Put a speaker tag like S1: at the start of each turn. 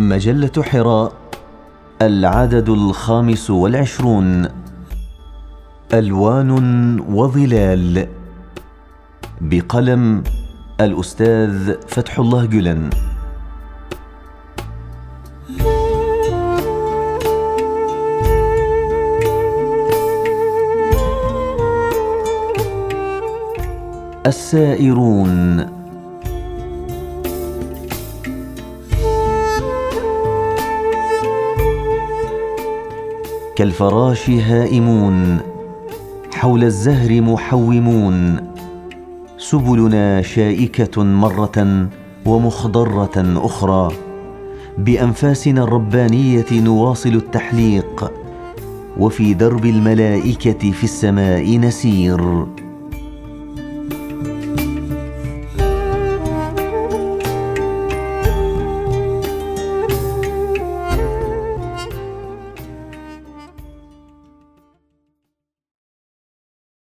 S1: مجلة حراء العدد الخامس والعشرون. ألوان وظلال. بقلم الأستاذ فتح الله جلن. السائرون. كالفراش هائمون حول الزهر محومون. سبلنا شائكة مرة ومخضرة أخرى. بأنفاسنا الربانية نواصل التحليق. وفي درب الملائكة في السماء نسير.